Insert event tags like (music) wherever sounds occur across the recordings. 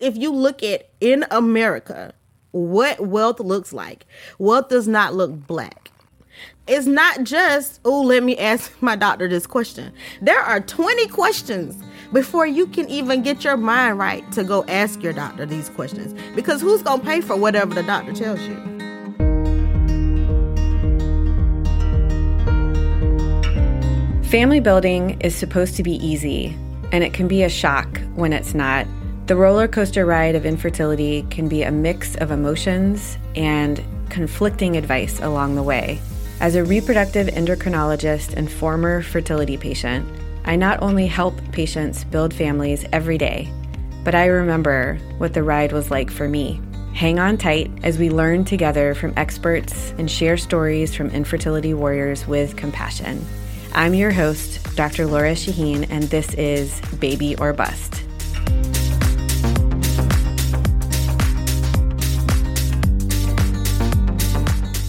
If you look at in America, what wealth looks like, wealth does not look black. It's not just, oh, let me ask (laughs) my doctor this question. There are 20 questions before you can even get your mind right to go ask your doctor these questions. Because who's going to pay for whatever the doctor tells you? Family building is supposed to be easy, and it can be a shock when it's not. The roller coaster ride of infertility can be a mix of emotions and conflicting advice along the way. As a reproductive endocrinologist and former fertility patient, I not only help patients build families every day, but I remember what the ride was like for me. Hang on tight as we learn together from experts and share stories from infertility warriors with compassion. I'm your host, Dr. Lora Shahine, and this is Baby or Bust.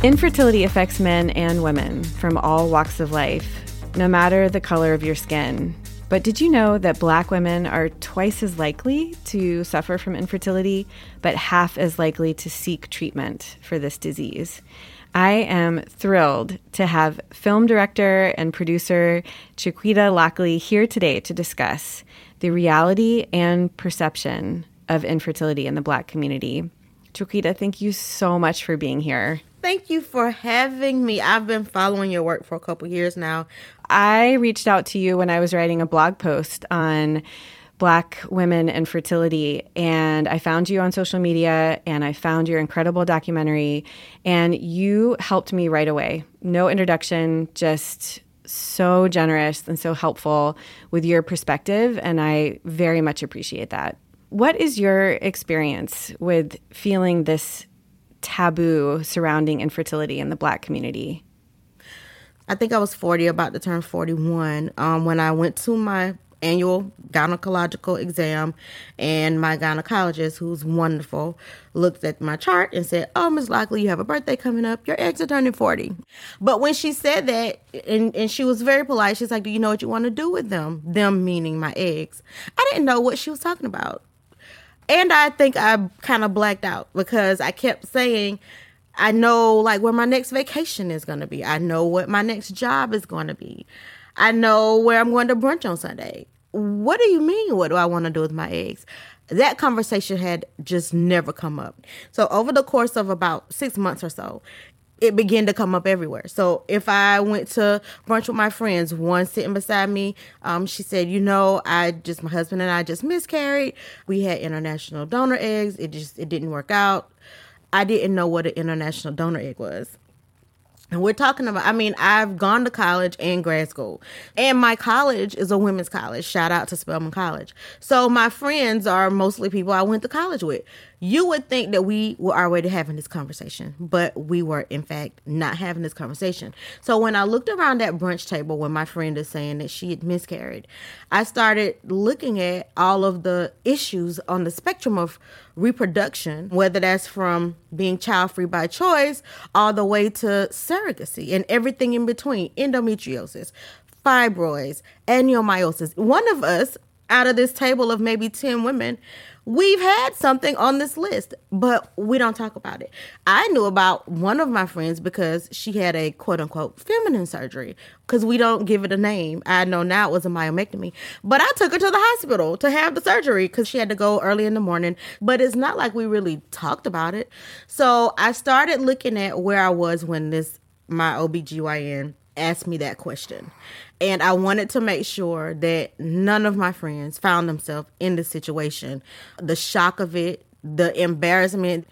Infertility affects men and women from all walks of life, no matter the color of your skin. But did you know that black women are twice as likely to suffer from infertility, but half as likely to seek treatment for this disease? I am thrilled to have film director and producer Chiquita Lockley here today to discuss the reality and perception of infertility in the black community. Chiquita, thank you so much for being here. Thank you for having me. I've been following your work for a couple years now. I reached out to you when I was writing a blog post on black women and fertility and I found you on social media and I found your incredible documentary and you helped me right away. No introduction, just so generous and so helpful with your perspective and I very much appreciate that. What is your experience with feeling this taboo surrounding infertility in the black community? I think I was 40, about to turn 41, um, when I went to my annual gynecological exam and my gynecologist who's wonderful looked at my chart and said oh miss lockley you have a birthday coming up. Your eggs are turning 40 but when she said that and, and she was very polite she's like do you know what you want to do with them? Them meaning my eggs. I didn't know what she was talking about and I think I kind of blacked out because I kept saying, I know like where my next vacation is going to be. I know what my next job is going to be. I know where I'm going to brunch on Sunday. What do you mean? What do I want to do with my eggs? That conversation had just never come up. So, over the course of about six months or so, it began to come up everywhere. So if I went to brunch with my friends, one sitting beside me, um, she said, "You know, I just my husband and I just miscarried. We had international donor eggs. It just it didn't work out. I didn't know what an international donor egg was." And we're talking about, I mean, I've gone to college and grad school, and my college is a women's college. Shout out to Spelman College. So my friends are mostly people I went to college with you would think that we were already having this conversation, but we were in fact not having this conversation. So when I looked around that brunch table when my friend is saying that she had miscarried, I started looking at all of the issues on the spectrum of reproduction, whether that's from being child free by choice all the way to surrogacy and everything in between, endometriosis, fibroids, adenomyosis. One of us out of this table of maybe 10 women We've had something on this list, but we don't talk about it. I knew about one of my friends because she had a quote unquote feminine surgery because we don't give it a name. I know now it was a myomectomy, but I took her to the hospital to have the surgery because she had to go early in the morning. But it's not like we really talked about it. So I started looking at where I was when this my OBGYN asked me that question. And I wanted to make sure that none of my friends found themselves in this situation. The shock of it, the embarrassment,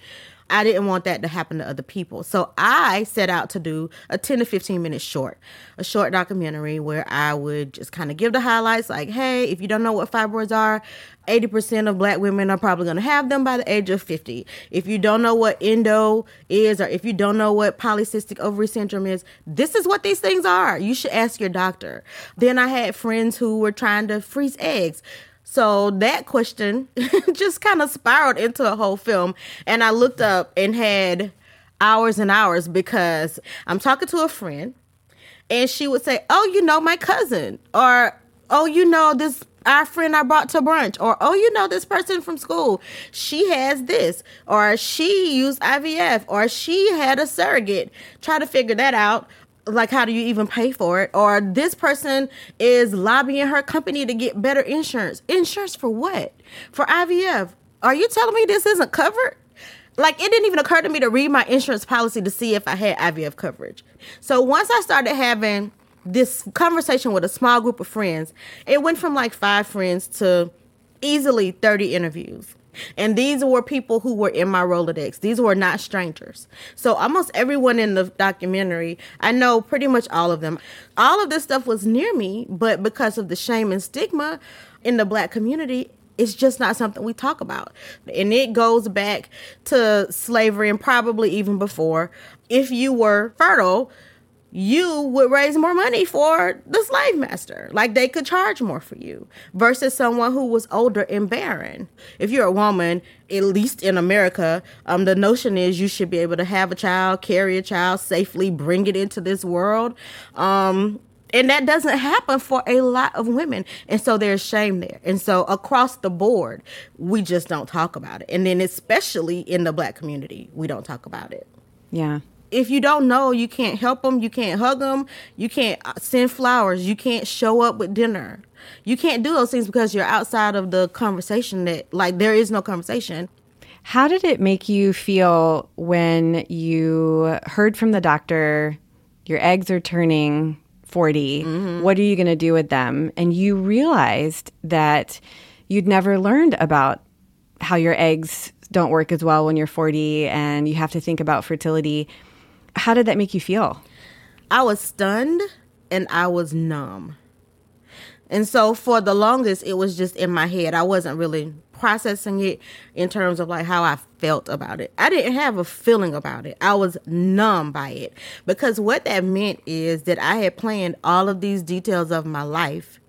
I didn't want that to happen to other people. So I set out to do a 10 to 15 minute short, a short documentary where I would just kind of give the highlights like, hey, if you don't know what fibroids are, 80% of black women are probably going to have them by the age of 50. If you don't know what endo is, or if you don't know what polycystic ovary syndrome is, this is what these things are. You should ask your doctor. Then I had friends who were trying to freeze eggs. So that question (laughs) just kind of spiraled into a whole film. And I looked up and had hours and hours because I'm talking to a friend and she would say, Oh, you know, my cousin, or oh, you know, this our friend I brought to brunch, or oh, you know, this person from school, she has this, or she used IVF, or she had a surrogate. Try to figure that out. Like, how do you even pay for it? Or this person is lobbying her company to get better insurance. Insurance for what? For IVF. Are you telling me this isn't covered? Like, it didn't even occur to me to read my insurance policy to see if I had IVF coverage. So, once I started having this conversation with a small group of friends, it went from like five friends to easily 30 interviews. And these were people who were in my Rolodex. These were not strangers. So almost everyone in the documentary, I know pretty much all of them. All of this stuff was near me, but because of the shame and stigma in the black community, it's just not something we talk about. And it goes back to slavery and probably even before. If you were fertile, you would raise more money for the slave master. Like they could charge more for you versus someone who was older and barren. If you're a woman, at least in America, um, the notion is you should be able to have a child, carry a child safely, bring it into this world. Um, and that doesn't happen for a lot of women. And so there's shame there. And so across the board, we just don't talk about it. And then especially in the black community, we don't talk about it. Yeah if you don't know, you can't help them, you can't hug them, you can't uh, send flowers, you can't show up with dinner. You can't do those things because you're outside of the conversation that like there is no conversation. How did it make you feel when you heard from the doctor your eggs are turning 40? Mm-hmm. What are you going to do with them? And you realized that you'd never learned about how your eggs don't work as well when you're 40 and you have to think about fertility how did that make you feel? I was stunned and I was numb. And so for the longest, it was just in my head. I wasn't really processing it in terms of like how I felt about it. I didn't have a feeling about it. I was numb by it because what that meant is that I had planned all of these details of my life.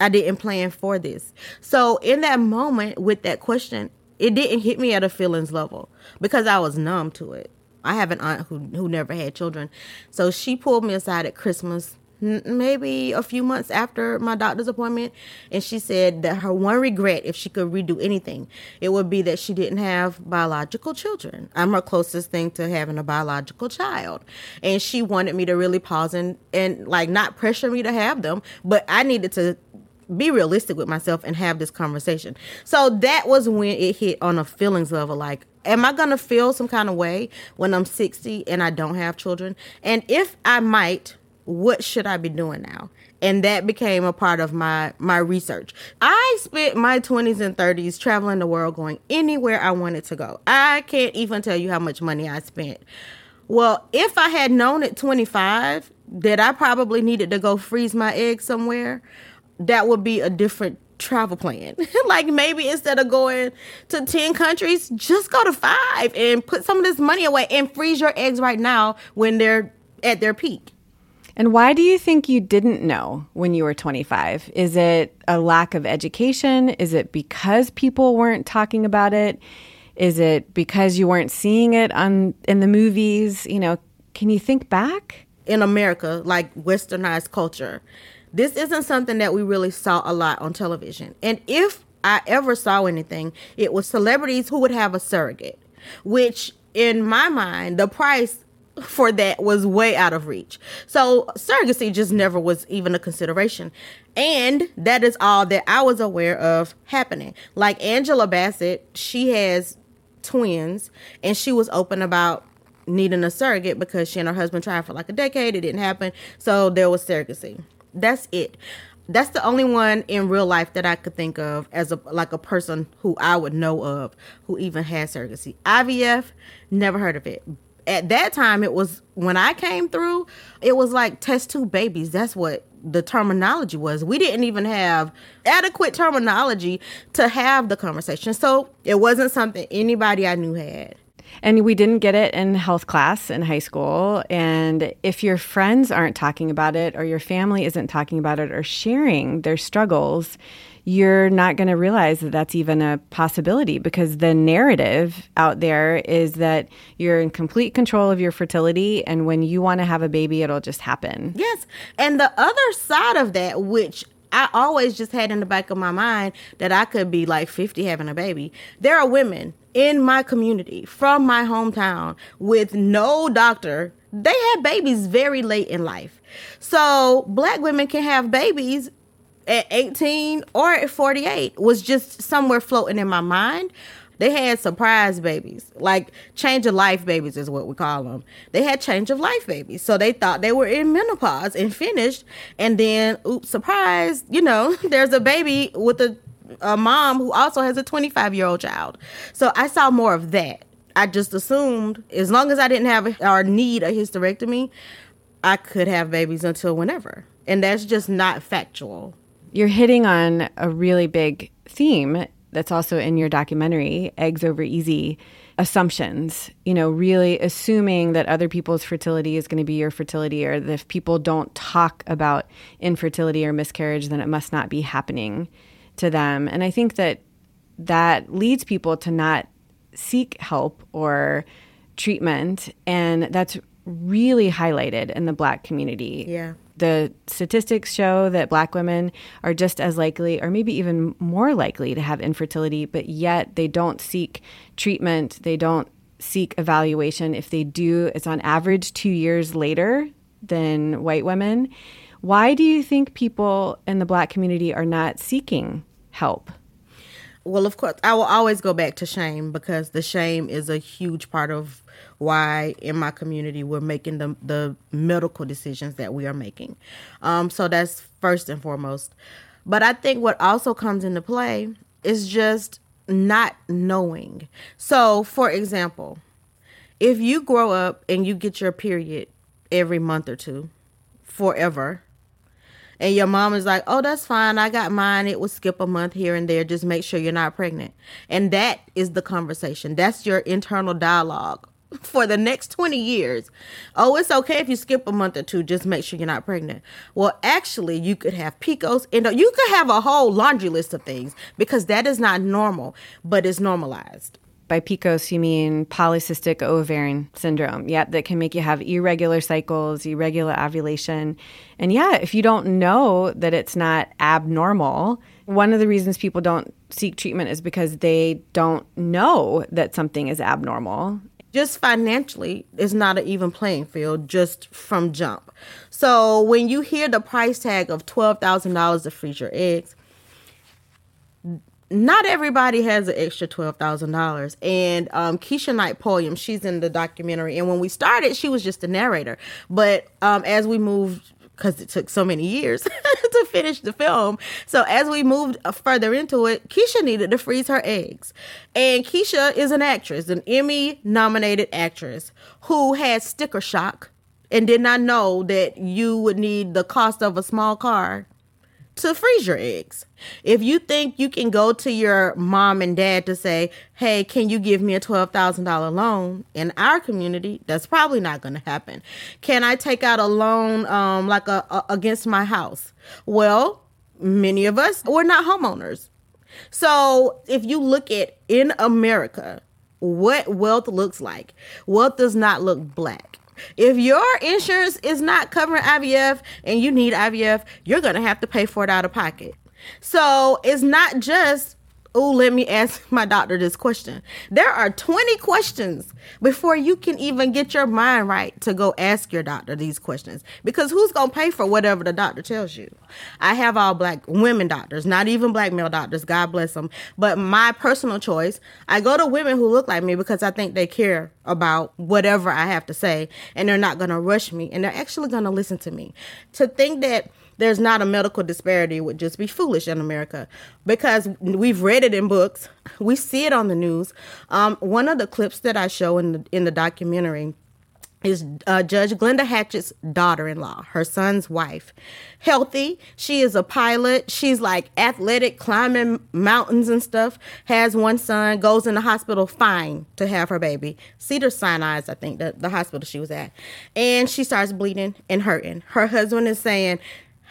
I didn't plan for this. So in that moment with that question, it didn't hit me at a feelings level because I was numb to it. I have an aunt who who never had children, so she pulled me aside at Christmas, maybe a few months after my doctor's appointment, and she said that her one regret, if she could redo anything, it would be that she didn't have biological children. I'm her closest thing to having a biological child, and she wanted me to really pause and and like not pressure me to have them, but I needed to be realistic with myself and have this conversation. So that was when it hit on a feelings level like am I going to feel some kind of way when I'm 60 and I don't have children? And if I might, what should I be doing now? And that became a part of my my research. I spent my 20s and 30s traveling the world going anywhere I wanted to go. I can't even tell you how much money I spent. Well, if I had known at 25 that I probably needed to go freeze my eggs somewhere, that would be a different travel plan. (laughs) like maybe instead of going to 10 countries, just go to five and put some of this money away and freeze your eggs right now when they're at their peak. And why do you think you didn't know when you were 25? Is it a lack of education? Is it because people weren't talking about it? Is it because you weren't seeing it on in the movies? You know, can you think back? In America, like westernized culture, this isn't something that we really saw a lot on television. And if I ever saw anything, it was celebrities who would have a surrogate, which in my mind, the price for that was way out of reach. So surrogacy just never was even a consideration. And that is all that I was aware of happening. Like Angela Bassett, she has twins and she was open about needing a surrogate because she and her husband tried for like a decade, it didn't happen. So there was surrogacy. That's it. That's the only one in real life that I could think of as a like a person who I would know of who even has surrogacy. IVF, never heard of it. At that time, it was when I came through. It was like test tube babies. That's what the terminology was. We didn't even have adequate terminology to have the conversation. So it wasn't something anybody I knew had. And we didn't get it in health class in high school. And if your friends aren't talking about it, or your family isn't talking about it, or sharing their struggles, you're not going to realize that that's even a possibility because the narrative out there is that you're in complete control of your fertility. And when you want to have a baby, it'll just happen. Yes. And the other side of that, which I always just had in the back of my mind that I could be like 50 having a baby. There are women in my community from my hometown with no doctor. They have babies very late in life. So black women can have babies at 18 or at 48 was just somewhere floating in my mind. They had surprise babies, like change of life babies is what we call them. They had change of life babies. So they thought they were in menopause and finished. And then, oops, surprise, you know, (laughs) there's a baby with a, a mom who also has a 25 year old child. So I saw more of that. I just assumed as long as I didn't have or need a hysterectomy, I could have babies until whenever. And that's just not factual. You're hitting on a really big theme that's also in your documentary, Eggs Over Easy assumptions, you know, really assuming that other people's fertility is going to be your fertility, or that if people don't talk about infertility or miscarriage, then it must not be happening to them. And I think that that leads people to not seek help or treatment. And that's really highlighted in the black community. Yeah the statistics show that black women are just as likely or maybe even more likely to have infertility, but yet they don't seek treatment, they don't seek evaluation. If they do, it's on average two years later than white women. Why do you think people in the black community are not seeking help? Well, of course, I will always go back to shame because the shame is a huge part of why in my community we're making the the medical decisions that we are making. Um, so that's first and foremost. But I think what also comes into play is just not knowing. So, for example, if you grow up and you get your period every month or two forever, and your mom is like, "Oh, that's fine. I got mine. It will skip a month here and there. Just make sure you're not pregnant." And that is the conversation. That's your internal dialogue for the next 20 years. Oh, it's okay if you skip a month or two, just make sure you're not pregnant. Well, actually, you could have PCOS and uh, you could have a whole laundry list of things because that is not normal, but it's normalized. By PCOS, you mean polycystic ovarian syndrome. Yeah, that can make you have irregular cycles, irregular ovulation. And yeah, if you don't know that it's not abnormal, one of the reasons people don't seek treatment is because they don't know that something is abnormal just financially it's not an even playing field just from jump so when you hear the price tag of $12000 to freeze your eggs not everybody has an extra $12,000. And um, Keshia Knight Pulliam, she's in the documentary. And when we started, she was just a narrator. But um, as we moved because it took so many years (laughs) to finish the film. So as we moved uh, further into it, Keshia needed to freeze her eggs. And Keshia is an actress, an Emmy nominated actress who had sticker shock and did not know that you would need the cost of a small car to freeze your eggs. If you think you can go to your mom and dad to say, hey, can you give me a $12,000 loan in our community? That's probably not going to happen. Can I take out a loan um, like a, a, against my house? Well, many of us, we're not homeowners. So if you look at in America, what wealth looks like, wealth does not look black. If your insurance is not covering IVF and you need IVF, you're going to have to pay for it out of pocket. So it's not just oh, let me ask (laughs) my doctor this question. There are 20 questions before you can even get your mind right to go ask your doctor these questions because who's going to pay for whatever the doctor tells you? I have all black women doctors, not even black male doctors, God bless them. But my personal choice, I go to women who look like me because I think they care about whatever I have to say and they're not going to rush me and they're actually going to listen to me. To think that there's not a medical disparity would just be foolish in America because we've read it in books, we see it on the news. Um, one of the clips that I show in the in the documentary is uh, Judge Glenda Hatchett's daughter-in-law, her son's wife. Healthy, she is a pilot. She's like athletic, climbing mountains and stuff. Has one son, goes in the hospital fine to have her baby. Cedar Sinai, I think, the, the hospital she was at, and she starts bleeding and hurting. Her husband is saying,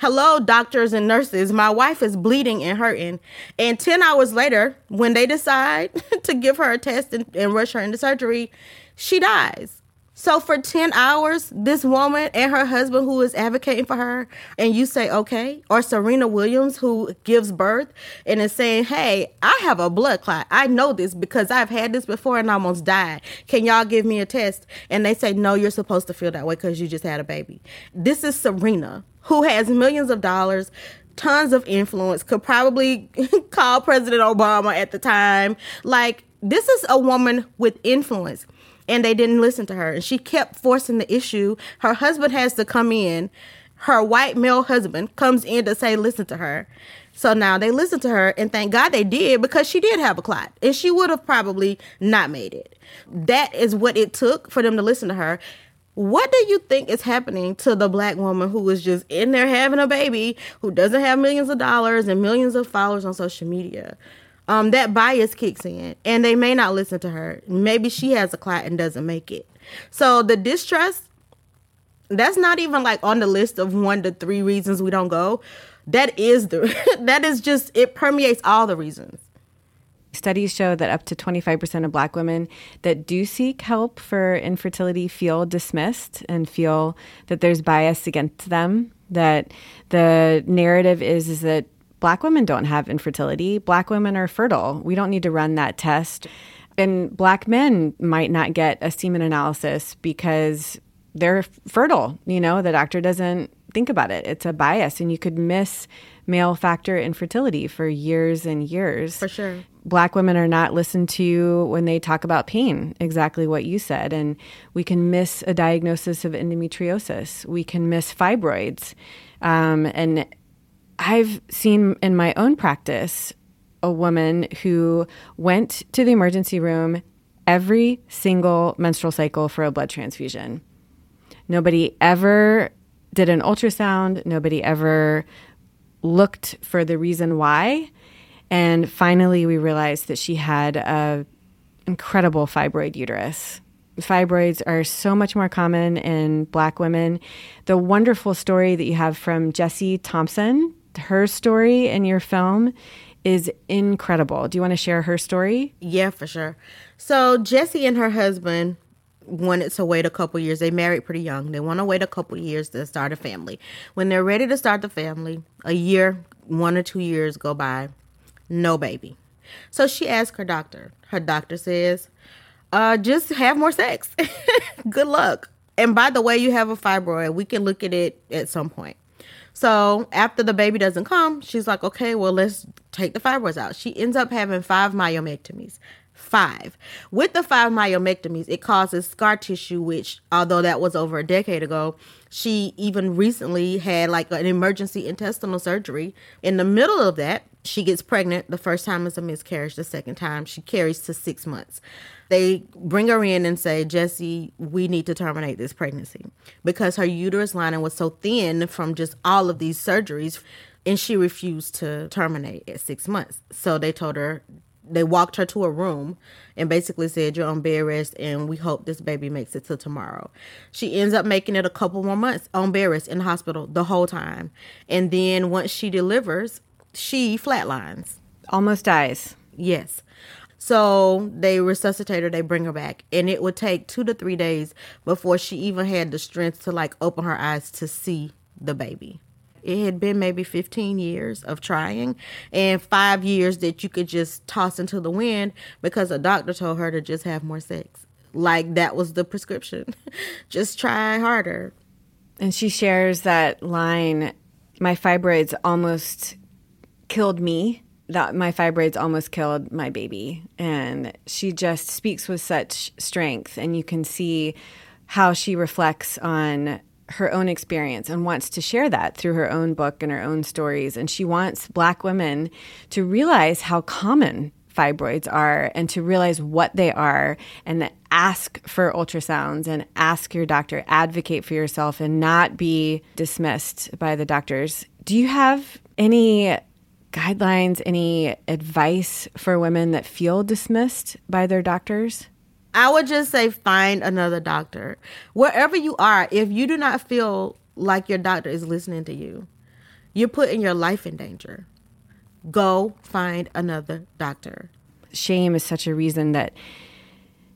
Hello, doctors and nurses. My wife is bleeding and hurting. And 10 hours later, when they decide (laughs) to give her a test and, and rush her into surgery, she dies. So for 10 hours, this woman and her husband who is advocating for her, and you say, okay, or Serena Williams who gives birth and is saying, hey, I have a blood clot. I know this because I've had this before and almost died. Can y'all give me a test? And they say, no, you're supposed to feel that way because you just had a baby. This is Serena who has millions of dollars, tons of influence, could probably (laughs) call President Obama at the time. Like, this is a woman with influence and they didn't listen to her. And she kept forcing the issue. Her husband has to come in. Her white male husband comes in to say, listen to her. So now they listen to her, and thank God they did because she did have a clot, and she would have probably not made it. That is what it took for them to listen to her. What do you think is happening to the black woman who is just in there having a baby, who doesn't have millions of dollars and millions of followers on social media? um, that bias kicks in and they may not listen to her. Maybe she has a clot and doesn't make it. So the distrust, that's not even like on the list of one to three reasons we don't go. That is the (laughs) that is just it permeates all the reasons. Studies show that up to 25% of black women that do seek help for infertility feel dismissed and feel that there's bias against them. That the narrative is, is that black women don't have infertility. Black women are fertile. We don't need to run that test. And black men might not get a semen analysis because they're fertile. You know, the doctor doesn't think about it. It's a bias, and you could miss male factor infertility for years and years. For sure. Black women are not listened to when they talk about pain, exactly what you said. And we can miss a diagnosis of endometriosis. We can miss fibroids. Um, and I've seen in my own practice a woman who went to the emergency room every single menstrual cycle for a blood transfusion. Nobody ever did an ultrasound, nobody ever looked for the reason why. And finally we realized that she had a incredible fibroid uterus. Fibroids are so much more common in black women. The wonderful story that you have from Jessie Thompson her story in your film is incredible. Do you want to share her story? Yeah, for sure. So Jessie and her husband wanted to wait a couple years. They married pretty young. They want to wait a couple years to start a family. When they're ready to start the family, a year, one or two years go by, no baby. So she asked her doctor. Her doctor says, uh, just have more sex. (laughs) Good luck. And by the way, you have a fibroid. We can look at it at some point. So after the baby doesn't come, she's like, okay, well, let's take the fibroids out. She ends up having five myomectomies. Five. With the five myomectomies, it causes scar tissue, which, although that was over a decade ago, she even recently had like an emergency intestinal surgery. In the middle of that, she gets pregnant. The first time is a miscarriage, the second time, she carries to six months they bring her in and say, Jesse, we need to terminate this pregnancy because her uterus lining was so thin from just all of these surgeries. And she refused to terminate at six months. So they told her, they walked her to a room and basically said, You're on bed rest and we hope this baby makes it till tomorrow. She ends up making it a couple more months on bed rest in the hospital the whole time. And then once she delivers, she flatlines. Almost dies. Yes. So they resuscitate her, they bring her back. And it would take two to three days before she even had the strength to like open her eyes to see the baby. It had been maybe 15 years of trying and five years that you could just toss into the wind because a doctor told her to just have more sex. Like that was the prescription. (laughs) just try harder. And she shares that line My fibroids almost killed me that my fibroids almost killed my baby. And she just speaks with such strength. And you can see how she reflects on her own experience and wants to share that through her own book and her own stories. And she wants Black women to realize how common fibroids are and to realize what they are and ask for ultrasounds and ask your doctor, advocate for yourself and not be dismissed by the doctors. Do you have any guidelines, any advice for women that feel dismissed by their doctors? I would just say find another doctor. Wherever you are, if you do not feel like your doctor is listening to you, you're putting your life in danger. Go find another doctor. Shame is such a reason that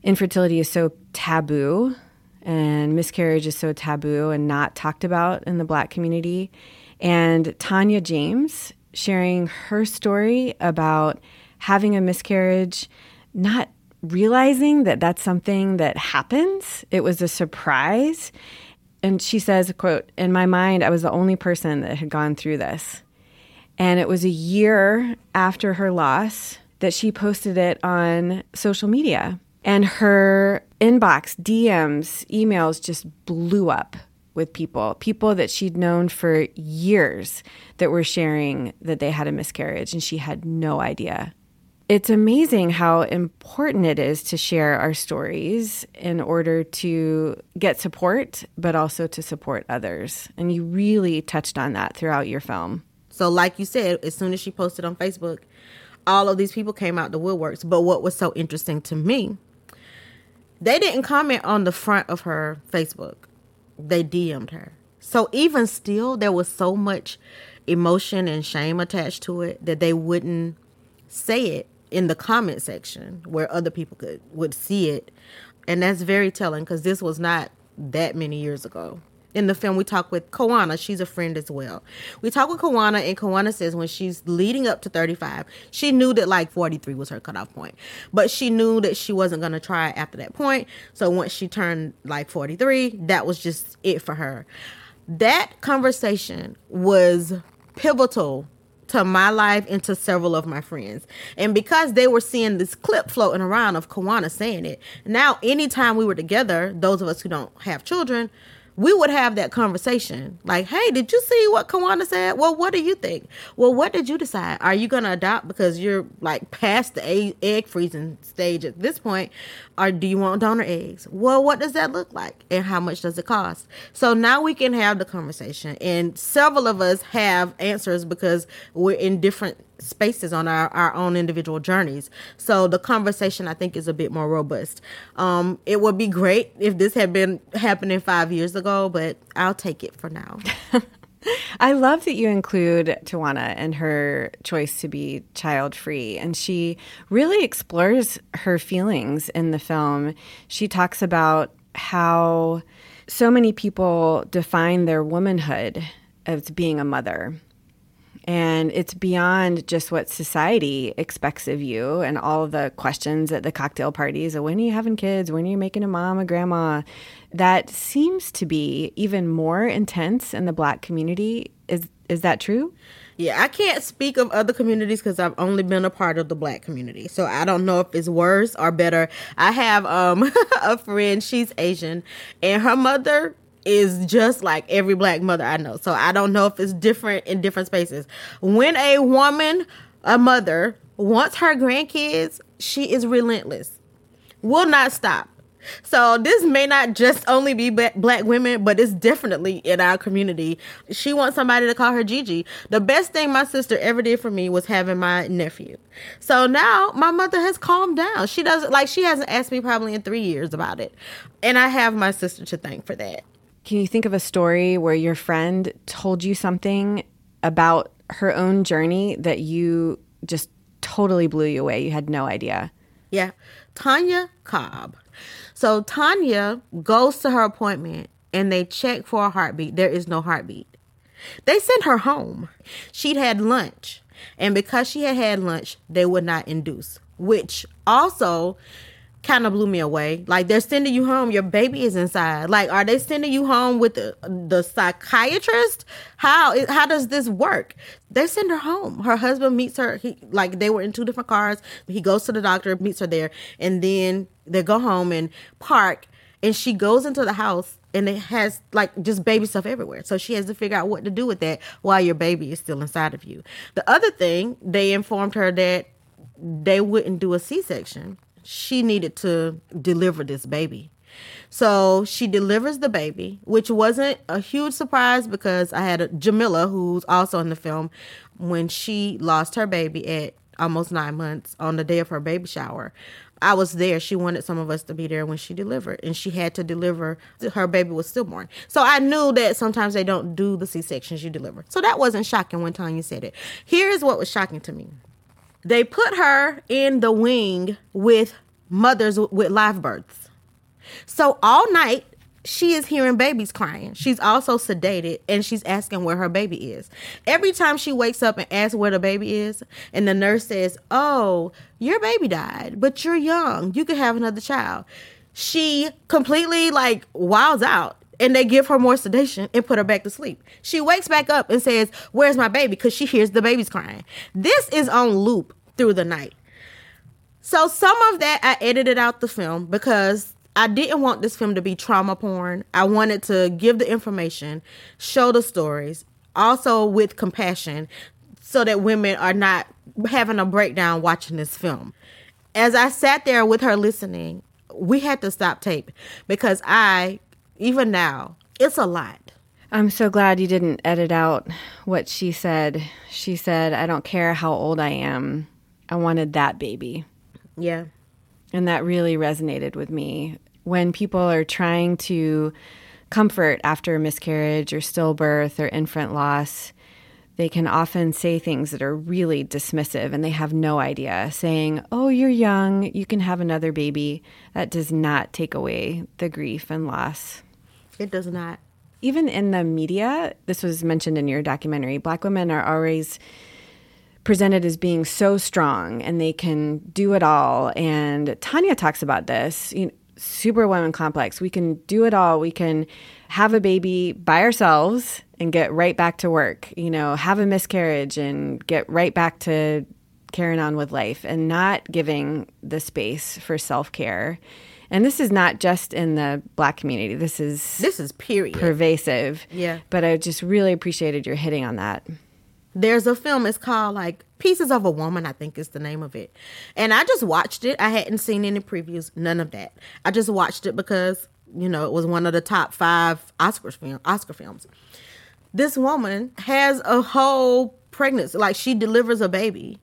infertility is so taboo and miscarriage is so taboo and not talked about in the black community. And Tanya James sharing her story about having a miscarriage, not realizing that that's something that happens. It was a surprise. And she says, quote, in my mind, I was the only person that had gone through this. And it was a year after her loss that she posted it on social media. And her inbox, DMs, emails just blew up with people, people that she'd known for years that were sharing that they had a miscarriage and she had no idea. It's amazing how important it is to share our stories in order to get support, but also to support others. And you really touched on that throughout your film. So, like you said, as soon as she posted on Facebook, all of these people came out the woodworks. But what was so interesting to me, they didn't comment on the front of her Facebook they DM'd her. So even still, there was so much emotion and shame attached to it that they wouldn't say it in the comment section where other people could would see it. And that's very telling because this was not that many years ago in the film, we talk with Kawana. She's a friend as well. We talk with Kawana, and Kawana says when she's leading up to 35, she knew that like 43 was her cutoff point, but she knew that she wasn't to try after that point. So once she turned like 43, that was just it for her. That conversation was pivotal to my life and to several of my friends. And because they were seeing this clip floating around of Kawana saying it, now anytime we were together, those of us who don't have children, we would have that conversation. Like, hey, did you see what Kawana said? Well, what do you think? Well, what did you decide? Are you going to adopt because you're like past the egg freezing stage at this point? Or do you want donor eggs? Well, what does that look like? And how much does it cost? So now we can have the conversation. And several of us have answers because we're in different spaces on our, our own individual journeys. So the conversation I think is a bit more robust. Um, it would be great if this had been happening five years ago, but I'll take it for now. (laughs) I love that you include Tawana and her choice to be child free. And she really explores her feelings in the film. She talks about how so many people define their womanhood as being a mother and it's beyond just what society expects of you and all the questions at the cocktail parties of when are you having kids when are you making a mom a grandma that seems to be even more intense in the black community is is that true yeah, I can't speak of other communities because I've only been a part of the black community. So I don't know if it's worse or better. I have um (laughs) a friend, she's Asian, and her mother is just like every black mother I know. So I don't know if it's different in different spaces. When a woman, a mother, wants her grandkids, she is relentless, will not stop. So this may not just only be black women, but it's definitely in our community. She wants somebody to call her Gigi. The best thing my sister ever did for me was having my nephew. So now my mother has calmed down. She doesn't like she hasn't asked me probably in 3 years about it. And I have my sister to thank for that. Can you think of a story where your friend told you something about her own journey that you just totally blew you away? You had no idea. Yeah. Tanya Cobb. So Tanya goes to her appointment and they check for a heartbeat. There is no heartbeat. They sent her home. She'd had lunch. And because she had had lunch, they would not induce, which also kind of blew me away. Like they're sending you home, your baby is inside. Like, are they sending you home with the, the psychiatrist? How how does this work? They send her home. Her husband meets her. He like they were in two different cars. He goes to the doctor, meets her there, and then they go home and park. And she goes into the house and it has like just baby stuff everywhere. So she has to figure out what to do with that while your baby is still inside of you. The other thing, they informed her that they wouldn't do a C section she needed to deliver this baby. So she delivers the baby, which wasn't a huge surprise because I had a, Jamila, who's also in the film, when she lost her baby at almost nine months on the day of her baby shower. I was there. She wanted some of us to be there when she delivered, and she had to deliver. Her baby was stillborn, so I knew that sometimes they don't do the C sections you deliver. So that wasn't shocking when Tanya said it. Here is what was shocking to me. They put her in the wing with mothers with live births. So all night, she is hearing babies crying. She's also sedated and she's asking where her baby is. Every time she wakes up and asks where the baby is, and the nurse says, Oh, your baby died, but you're young. You could have another child. She completely like wilds out and they give her more sedation and put her back to sleep. She wakes back up and says, Where's my baby? Because she hears the baby's crying. This is on loop through the night. So some of that I edited out the film because I didn't want this film to be trauma porn. I wanted to give the information, show the stories, also with compassion, so that women are not having a breakdown watching this film. As I sat there with her listening, we had to stop tape because I, even now, it's a lot. I'm so glad you didn't edit out what she said. She said, I don't care how old I am. I wanted that baby. Yeah. And that really resonated with me. When people are trying to comfort after a miscarriage or stillbirth or infant loss, they can often say things that are really dismissive and they have no idea. Saying, Oh, you're young, you can have another baby. That does not take away the grief and loss. It does not. Even in the media, this was mentioned in your documentary, Black women are always presented as being so strong and they can do it all. And Tanya talks about this. You know, superwoman complex. We can do it all. We can have a baby by ourselves and get right back to work. You know, have a miscarriage and get right back to carrying on with life and not giving the space for self care. And this is not just in the black community. This is this is period pervasive. Yeah. But I just really appreciated your hitting on that. There's a film, it's called like Pieces of a Woman, I think is the name of it. And I just watched it. I hadn't seen any previews, none of that. I just watched it because, you know, it was one of the top five Oscars film Oscar films. This woman has a whole pregnancy, like she delivers a baby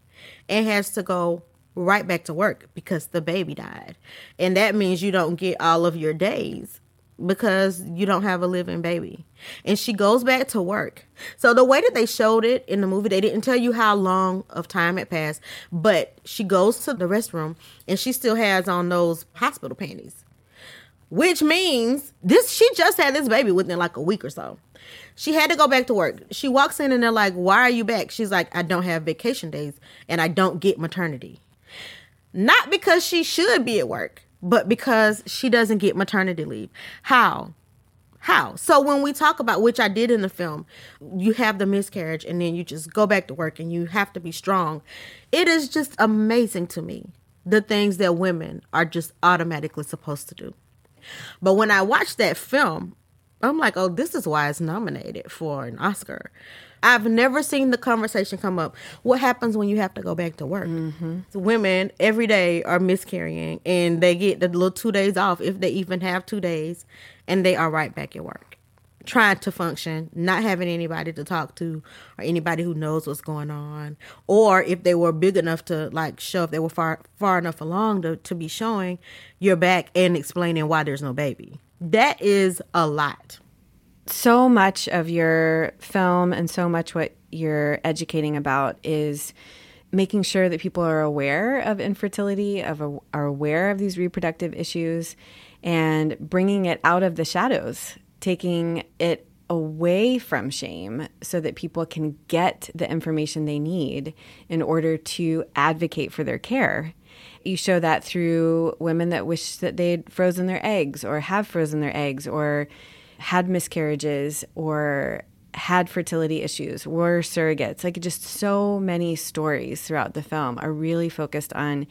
and has to go right back to work because the baby died. And that means you don't get all of your days because you don't have a living baby. And she goes back to work. So the way that they showed it in the movie, they didn't tell you how long of time had passed, but she goes to the restroom and she still has on those hospital panties. Which means this she just had this baby within like a week or so. She had to go back to work. She walks in and they're like, "Why are you back?" She's like, "I don't have vacation days and I don't get maternity." Not because she should be at work, but because she doesn't get maternity leave. How? How? So when we talk about which I did in the film, you have the miscarriage and then you just go back to work and you have to be strong. It is just amazing to me the things that women are just automatically supposed to do. But when I watched that film, I'm like, oh, this is why it's nominated for an Oscar. I've never seen the conversation come up. What happens when you have to go back to work? Mm-hmm. So women every day are miscarrying and they get the little two days off, if they even have two days, and they are right back at work. Trying to function, not having anybody to talk to or anybody who knows what's going on. Or if they were big enough to like show, if they were far far enough along to, to be showing, you're back and explaining why there's no baby. That is a lot so much of your film and so much what you're educating about is making sure that people are aware of infertility, of a, are aware of these reproductive issues, and bringing it out of the shadows, taking it away from shame so that people can get the information they need in order to advocate for their care. You show that through women that wish that they'd frozen their eggs or have frozen their eggs or had miscarriages or had fertility issues, were surrogates. Like just so many stories throughout the film are really focused on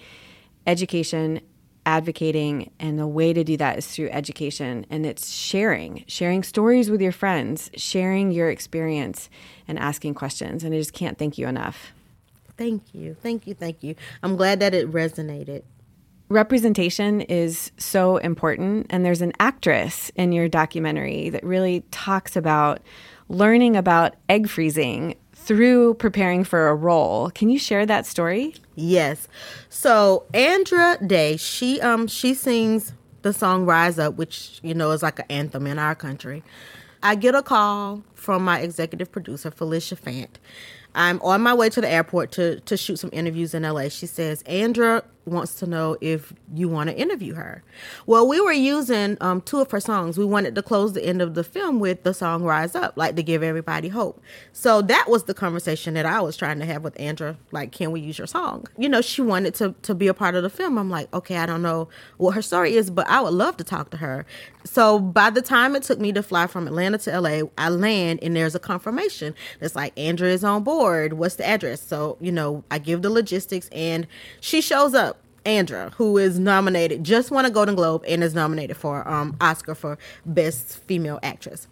education, advocating, and the way to do that is through education. And it's sharing, sharing stories with your friends, sharing your experience, and asking questions. And I just can't thank you enough. Thank you. Thank you. Thank you. I'm glad that it resonated representation is so important. And there's an actress in your documentary that really talks about learning about egg freezing through preparing for a role. Can you share that story? Yes. So Andra Day, she um she sings the song Rise Up, which you know is like an anthem in our country. I get a call from my executive producer, Felicia Fant. I'm on my way to the airport to, to shoot some interviews in LA. She says, Andra wants to know if you want to interview her. Well, we were using um, two of her songs. We wanted to close the end of the film with the song Rise Up, like to give everybody hope. So that was the conversation that I was trying to have with Andra. Like, can we use your song? You know, she wanted to, to be a part of the film. I'm like, okay, I don't know what her story is, but I would love to talk to her. So by the time it took me to fly from Atlanta to LA, I land and there's a confirmation It's like, Andra is on board. What's the address? So, you know, I give the logistics and she shows up. Andra, who is nominated, just won a Golden Globe and is nominated for um, Oscar for Best Female Actress.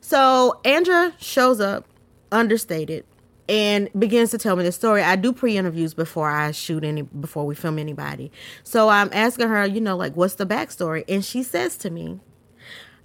So Andra shows up, understated, and begins to tell me the story. I do pre-interviews before I shoot any before we film anybody. So I'm asking her, you know, like what's the backstory? And she says to me,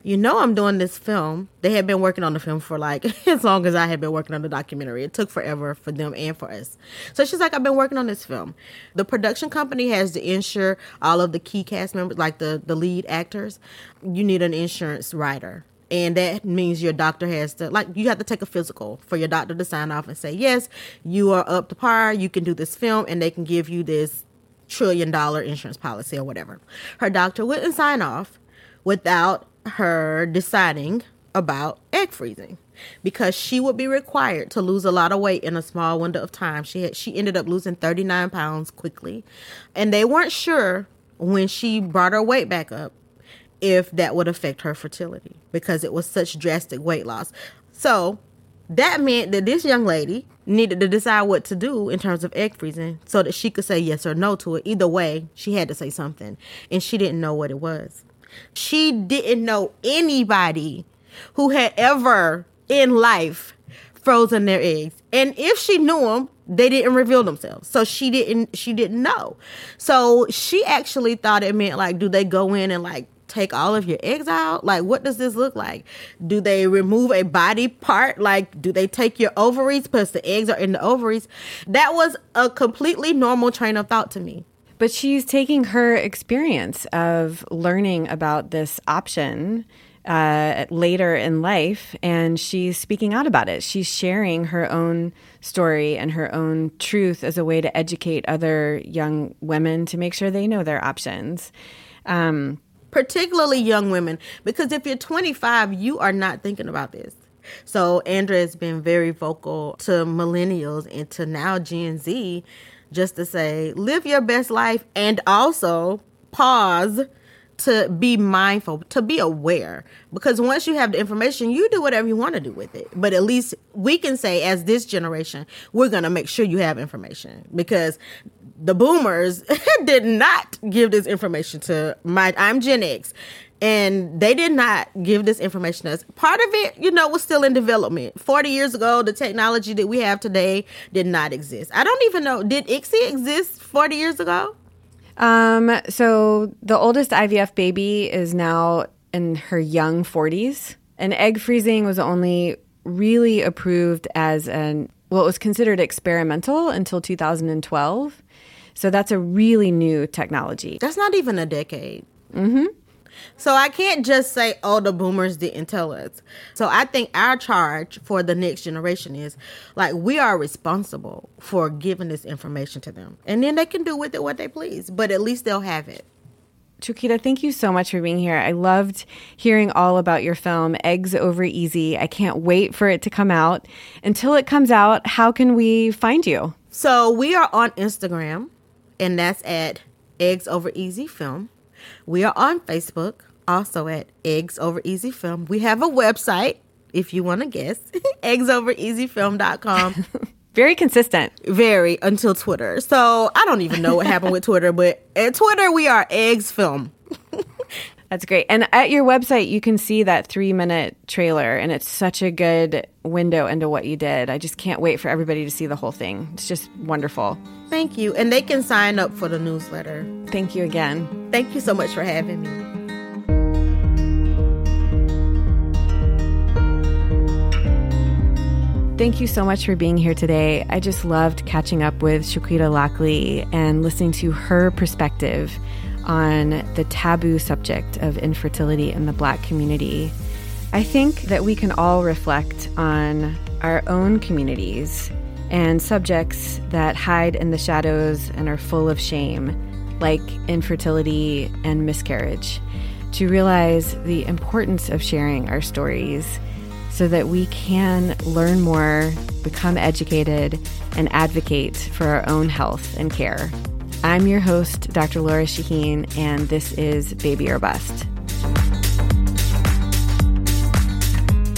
you know I'm doing this film. They had been working on the film for like (laughs) as long as I had been working on the documentary. It took forever for them and for us. So she's like, I've been working on this film. The production company has to insure all of the key cast members, like the, the lead actors. You need an insurance writer. And that means your doctor has to, like, you have to take a physical for your doctor to sign off and say, yes, you are up to par. You can do this film, and they can give you this trillion dollar insurance policy or whatever. Her doctor wouldn't sign off without her deciding about egg freezing because she would be required to lose a lot of weight in a small window of time. She had, she ended up losing 39 pounds quickly. And they weren't sure when she brought her weight back up if that would affect her fertility because it was such drastic weight loss. So that meant that this young lady needed to decide what to do in terms of egg freezing so that she could say yes or no to it. Either way, she had to say something, and she didn't know what it was. She didn't know anybody who had ever in life frozen their eggs. And if she knew them, they didn't reveal themselves. So she didn't she didn't know. So she actually thought it meant like do they go in and like take all of your eggs out? Like what does this look like? Do they remove a body part? Like do they take your ovaries because the eggs are in the ovaries? That was a completely normal train of thought to me. But she's taking her experience of learning about this option uh, later in life and she's speaking out about it. She's sharing her own story and her own truth as a way to educate other young women to make sure they know their options. Um, Particularly young women, because if you're 25, you are not thinking about this. So Andra has been very vocal to millennials and to now Gen Z just to say live your best life and also pause to be mindful, to be aware. Because once you have the information, you do whatever you want to do with it. But at least we can say, as this generation, we're going to make sure you have information because the boomers (laughs) did not give this information to my, I'm Gen X and they did not give this information to us. Part of it, you know, was still in development. 40 years ago, the technology that we have today did not exist. I don't even know, did ICSI exist 40 years ago? Um, so the oldest IVF baby is now in her young 40s, and egg freezing was only really approved as an what was considered experimental until 2012. So that's a really new technology. That's not even a decade. Mm-hmm. So I can't just say, oh, the boomers didn't tell us. So I think our charge for the next generation is like we are responsible for giving this information to them. And then they can do with it what they please, but at least they'll have it. Chiquita, thank you so much for being here. I loved hearing all about your film, Eggs Over Easy. I can't wait for it to come out. Until it comes out, how can we find you? So we are on Instagram, and that's at Eggs Over Easy Film. We are on Facebook, also at Eggs Over Easy Film. We have a website, if you want to guess, (laughs) eggsovereasyfilm.com. (laughs) Very consistent. Very until Twitter. So I don't even know what happened with Twitter, but at Twitter we are Eggs Film. (laughs) That's great. And at your website, you can see that three minute trailer, and it's such a good window into what you did. I just can't wait for everybody to see the whole thing. It's just wonderful. Thank you. And they can sign up for the newsletter. Thank you again. Thank you so much for having me. Thank you so much for being here today. I just loved catching up with Chiquita Lockley and listening to her perspective on the taboo subject of infertility in the Black community. I think that we can all reflect on our own communities and subjects that hide in the shadows and are full of shame like infertility and miscarriage, to realize the importance of sharing our stories so that we can learn more, become educated, and advocate for our own health and care. I'm your host, Dr. Lora Shahine, and this is Baby or Bust.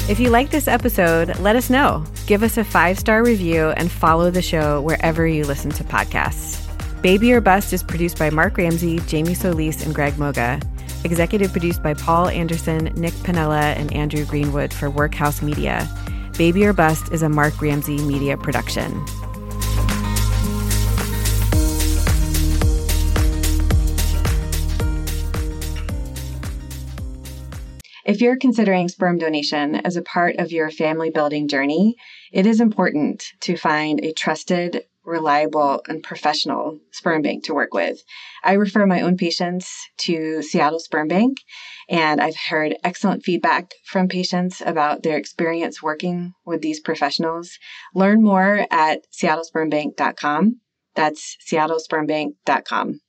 If you like this episode, let us know. Give us a five star review and follow the show wherever you listen to podcasts. Baby or Bust is produced by Mark Ramsey, Jaime Solis, and Greg Moga. Executive produced by Paul Anderson, Nick Panella, and Andrew Greenwood for Workhouse Media. Baby or Bust is a Mark Ramsey media production. If you're considering sperm donation as a part of your family building journey, it is important to find a trusted, reliable, and professional sperm bank to work with. I refer my own patients to Seattle Sperm Bank, and I've heard excellent feedback from patients about their experience working with these professionals. Learn more at seattlespermbank.com. That's seattlespermbank.com.